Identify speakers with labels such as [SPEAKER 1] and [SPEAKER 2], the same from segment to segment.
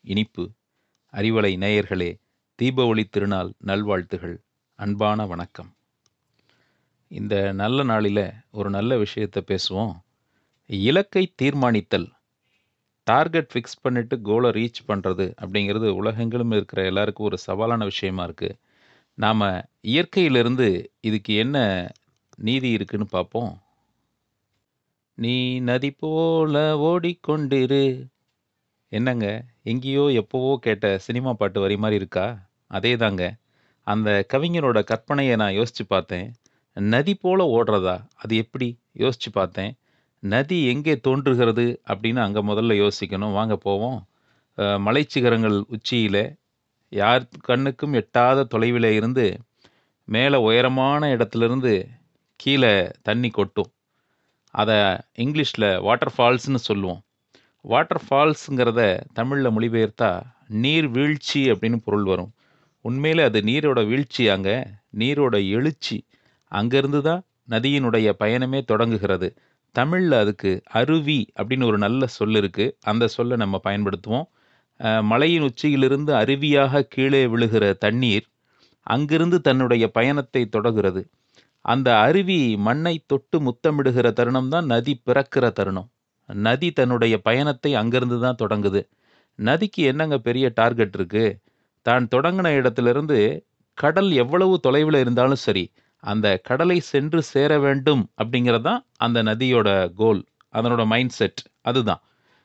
[SPEAKER 1] இனிப்பு. அறிவலை நேயர்களே தீப ஒளி திருநாள் நல்வாழ்த்துகள். அன்பான வணக்கம். இந்த நல்ல நாளில் ஒரு நல்ல விஷயத்தை பேசுவோம். இலக்கை தீர்மானித்தல். டார்கெட் ஃபிக்ஸ் பண்ணிட்டு கோலை ரீச் பண்ணுறது அப்படிங்கிறது உலகெங்கிலும் இருக்கிற எல்லாருக்கும் ஒரு சவாலான விஷயமா இருக்குது நாம் இயற்கையிலிருந்து இதுக்கு என்ன நீதி இருக்குன்னு பார்ப்போம். நீ நதி போல ஓடிக்கொண்டிரு. என்னங்க எங்கேயோ எப்போவோ கேட்ட சினிமா பாட்டு வரி மாதிரி இருக்கா? அதே தாங்க அந்த கவிஞரோட கற்பனையை நான் யோசித்து பார்த்தேன். நதி போல ஓடுறதா? அது எப்படி? யோசித்து பார்த்தேன். நதி எங்கே தோன்றுகிறது அப்படின்னு அங்கே முதல்ல யோசிக்கணும். வாங்க போவோம். மலைச்சிகரங்கள் உச்சியில் யார் கண்ணுக்கும் எட்டாத தொலைவில் இருந்து மேலே உயரமான இடத்துலேருந்து கீழே தண்ணி கொட்டும். அதை இங்கிலீஷில் வாட்டர் ஃபால்ஸ்னு சொல்லுவோம். வாட்டர் ஃபால்ஸுங்கிறத தமிழில் மொழிபெயர்த்தா நீர் வீழ்ச்சி அப்படின்னு பொருள் வரும். உண்மையில் அது நீரோட வீழ்ச்சி அங்கே நீரோட எழுச்சி அங்கேருந்து தான் நதியினுடைய பயணமே தொடங்குகிறது. தமிழில் அதுக்கு அருவி அப்படின்னு ஒரு நல்ல சொல் இருக்குது அந்த சொல்லை நம்ம பயன்படுத்துவோம். மலையின் உச்சியிலிருந்து அருவியாக கீழே விழுகிற தண்ணீர் அங்கிருந்து தன்னுடைய பயணத்தை தொடர்கிறது அந்த அருவி மண்ணை தொட்டு முத்தமிடுகிற தருணம் தான் நதி பிறக்கிற தருணம். நதி தன்னுடைய பயணத்தை அங்கிருந்து தான் தொடங்குது. நதிக்கு என்னங்க பெரிய டார்கெட் இருக்கு? தான் தொடங்கின இடத்திலிருந்து கடல் எவ்வளவு தொலைவில் இருந்தாலும் சரி அந்த கடலை சென்று சேர வேண்டும் அப்படிங்கிறது தான் அந்த நதியோட கோல் அதனோட மைண்ட் செட் அதுதான்.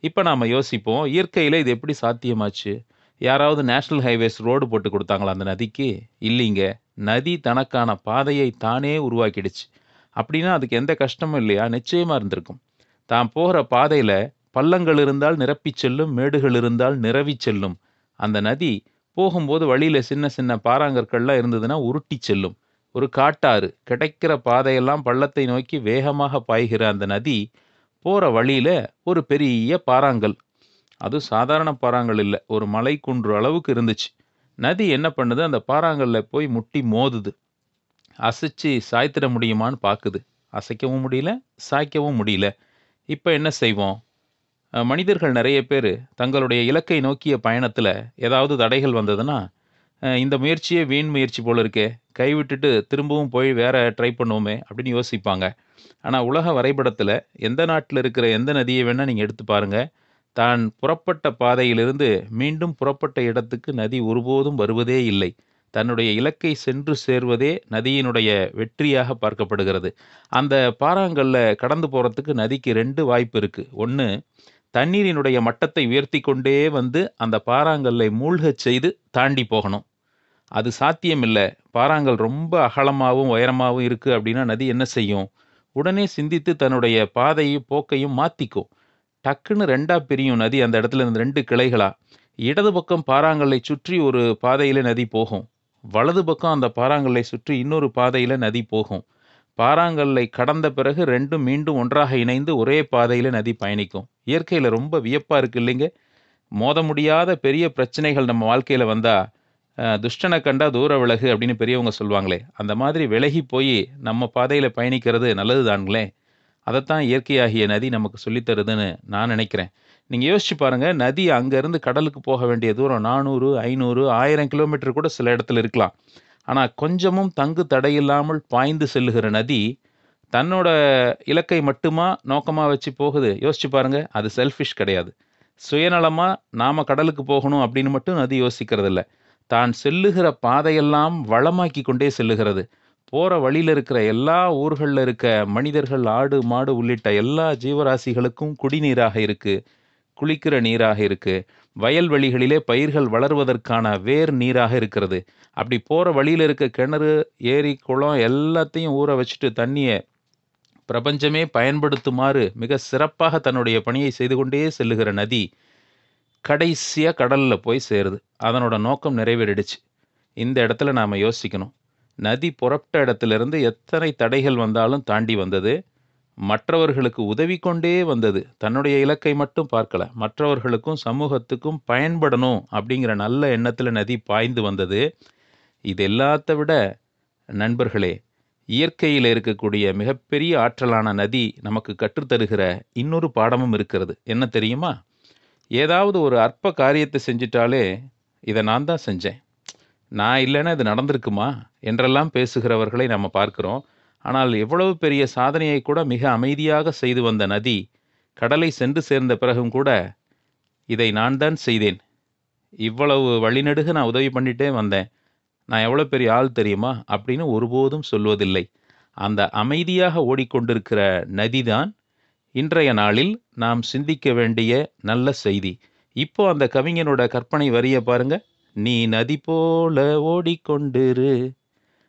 [SPEAKER 1] இப்போ நாம் யோசிப்போம் இயற்கையில் இது எப்படி சாத்தியமாச்சு? யாராவது நேஷனல் ஹைவேஸ் ரோடு போட்டு கொடுத்தாங்களா அந்த நதிக்கு? இல்லைங்க. நதி தனக்கான பாதையை தானே உருவாக்கிடுச்சு. அப்படின்னா அதுக்கு எந்த கஷ்டமும் இல்லையா? நிச்சயமாக இருந்திருக்கும். தான் போகிற பாதையில் பள்ளங்கள் இருந்தால் நிரப்பிச் செல்லும் மேடுகள் இருந்தால் நிரவி செல்லும். அந்த நதி போகும்போது வழியில் சின்ன சின்ன பாறாங்கற்கள்லாம் இருந்ததுன்னா உருட்டி செல்லும். ஒரு காட்டாறு கிடைக்கிற பாதையெல்லாம் பள்ளத்தை நோக்கி வேகமாக பாய்கிற அந்த நதி போகிற வழியில் ஒரு பெரிய பாறாங்கல். அது சாதாரண பாறாங்கல் இல்லை ஒரு மலை குன்று அளவுக்கு இருந்துச்சு. நதி என்ன பண்ணுது? அந்த பாறாங்கல்ல போய் முட்டி மோதுது. அசைச்சு சாய்த்திட முடியுமான்னு பார்க்குது அசைக்கவும் முடியல சாய்க்கவும் முடியல. இப்போ என்ன செய்வோம்? மனிதர்கள் நிறைய பேர் தங்களுடைய இலக்கை நோக்கிய பயணத்தில் ஏதாவது தடைகள் வந்ததுன்னா இந்த முயற்சியே வீண் முயற்சி போல் இருக்கே கைவிட்டுட்டு திரும்பவும் போய் வேற ட்ரை பண்ணுவோமே அப்படின்னு யோசிப்பாங்க. ஆனால் உலக வரைபடத்தில் எந்த நாட்டில் இருக்கிற எந்த நதியை வேணால் நீங்கள் எடுத்து பாருங்கள் தான் புறப்பட்ட பாதையிலிருந்து மீண்டும் புறப்பட்ட இடத்துக்கு நதி ஒருபோதும் வருவதே இல்லை. தன்னுடைய இலக்கை சென்று சேர்வதே நதியினுடைய வெற்றியாக பார்க்கப்படுகிறது. அந்த பாறாங்கல்ல கடந்து போகிறதுக்கு நதிக்கு ரெண்டு வாய்ப்பு இருக்குது ஒன்று தண்ணீரினுடைய மட்டத்தை உயர்த்தி கொண்டே வந்து அந்த பாறாங்கல்லை மூழ்கச் செய்து தாண்டி போகணும். அது சாத்தியமில்லை. பாறாங்கல் ரொம்ப அகலமாகவும் உயரமாகவும் இருக்குது அப்படின்னா நதி என்ன செய்யும்? உடனே சிந்தித்து தன்னுடைய பாதையும் போக்கையும் மாற்றிக்கும் டக்குன்னு ரெண்டாக பிரியும் நதி அந்த இடத்துல இருந்து ரெண்டு கிளைகளாக இடது பக்கம் பாறாங்கல்லை சுற்றி ஒரு பாதையில் நதி போகும். வலது பக்கம் அந்த பாறாங்கல்லை சுற்றி இன்னொரு பாதையில் நதி போகும். பாறாங்கல்லை கடந்த பிறகு ரெண்டும் மீண்டும் ஒன்றாக இணைந்து ஒரே பாதையில் நதி பயணிக்கும். இயற்கையில் ரொம்ப வியப்பாக இருக்குது இல்லைங்க? மோத முடியாத பெரிய பிரச்சனைகள் நம்ம வாழ்க்கையில் வந்தால் துஷ்டனை கண்டா தூர விலகு அப்படின்னு பெரியவங்க சொல்லுவாங்களே அந்த மாதிரி விலகி போய் நம்ம பாதையில் பயணிக்கிறது நல்லது தானுங்களே அதைத்தான் இயற்கையாகிய நதி நமக்கு சொல்லித்தருதுன்னு நான் நினைக்கிறேன். நீங்கள் யோசிச்சு பாருங்கள் நதி அங்கேருந்து கடலுக்கு போக வேண்டிய தூரம் நானூறு ஐநூறு ஆயிரம் கிலோமீட்டர் கூட சில இடத்துல இருக்கலாம். ஆனால் கொஞ்சமும் தங்கு தடையில்லாமல் பாய்ந்து செல்லுகிற நதி தன்னோட இலக்கை மட்டுமா நோக்கமாக வச்சு போகுது? யோசிச்சு பாருங்கள் அது செல்ஃபிஷ் கிடையாது. சுயநலமாக நாம் கடலுக்கு போகணும் அப்படின்னு மட்டும் நதி யோசிக்கிறதில்ல. தான் செல்லுகிற பாதையெல்லாம் வளமாக்கி கொண்டே செல்லுகிறது. போகிற வழியில் இருக்கிற எல்லா ஊர்களில் இருக்க மனிதர்கள் ஆடு மாடு உள்ளிட்ட எல்லா ஜீவராசிகளுக்கும் குடிநீராக இருக்குது குளிக்கிற நீராக இருக்குது வயல்வெளிகளிலே பயிர்கள் வளர்வதற்கான வேர் நீராக இருக்கிறது. அப்படி போகிற வழியில் இருக்க கிணறு ஏரி குளம் எல்லாத்தையும் ஊற வச்சுட்டு தண்ணியை பிரபஞ்சமே பயன்படுத்துமாறு மிக சிறப்பாக தன்னுடைய பணியை செய்து கொண்டே செல்லுகிற நதி கடைசியாக கடலில் போய் சேருது. அதனோட நோக்கம் நிறைவேறிடுச்சு. இந்த இடத்துல நாம் யோசிக்கணும். நதி புறப்பட்ட இடத்திலிருந்து எத்தனை தடைகள் வந்தாலும் தாண்டி வந்தது. மற்றவர்களுக்கு உதவி கொண்டே வந்தது. தன்னுடைய இலக்கை மட்டும் பார்க்கல. மற்றவர்களுக்கும் சமூகத்துக்கும் பயன்படணும் அப்படிங்கிற நல்ல எண்ணத்தில் நதி பாய்ந்து வந்தது. இது எல்லாத்த விட நண்பர்களே இயற்கையில் இருக்கக்கூடிய மிகப்பெரிய ஆற்றலான நதி நமக்கு கற்றுத்தருகிற இன்னொரு பாடமும் இருக்கிறது. என்ன தெரியுமா? ஏதாவது ஒரு அற்ப காரியத்தை செஞ்சிட்டாலே இதை நான் தான் செஞ்சேன். நான் இல்லைன்னா இது நடந்திருக்குமா என்றெல்லாம் பேசுகிறவர்களை நம்ம பார்க்கிறோம். ஆனால் எவ்வளவு பெரிய சாதனையை கூட மிக அமைதியாக செய்து வந்த நதி கடலை சென்று சேர்ந்த பிறகும் கூட இதை நான் தான் செய்தேன். இவ்வளவு வழிநெடுக நான் உதவி பண்ணிட்டே வந்தேன். நான் எவ்வளோ பெரிய ஆள் தெரியுமா அப்படின்னு ஒருபோதும் சொல்வதில்லை. அந்த அமைதியாக ஓடிக்கொண்டிருக்கிற நதிதான் இன்றைய நாளில் நாம் சிந்திக்க வேண்டிய நல்ல செய்தி. இப்போ அந்த கவிஞனோட கற்பனை வரிய பாருங்கள் நீ நதி போல ஓடிக்கொண்டிரு.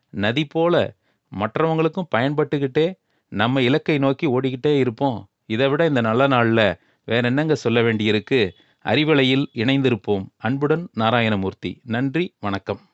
[SPEAKER 1] நதி போல மற்றவங்களுக்கும் பயன்பட்டுக்கிட்டே நம்ம இலக்கை நோக்கி ஓடிக்கிட்டே இருப்போம். இதை விட இந்த நல்ல நாளில் வேற என்னங்க சொல்ல வேண்டியிருக்கு? அறிவலையில் இணைந்திருப்போம். அன்புடன் நாராயணமூர்த்தி. நன்றி வணக்கம்.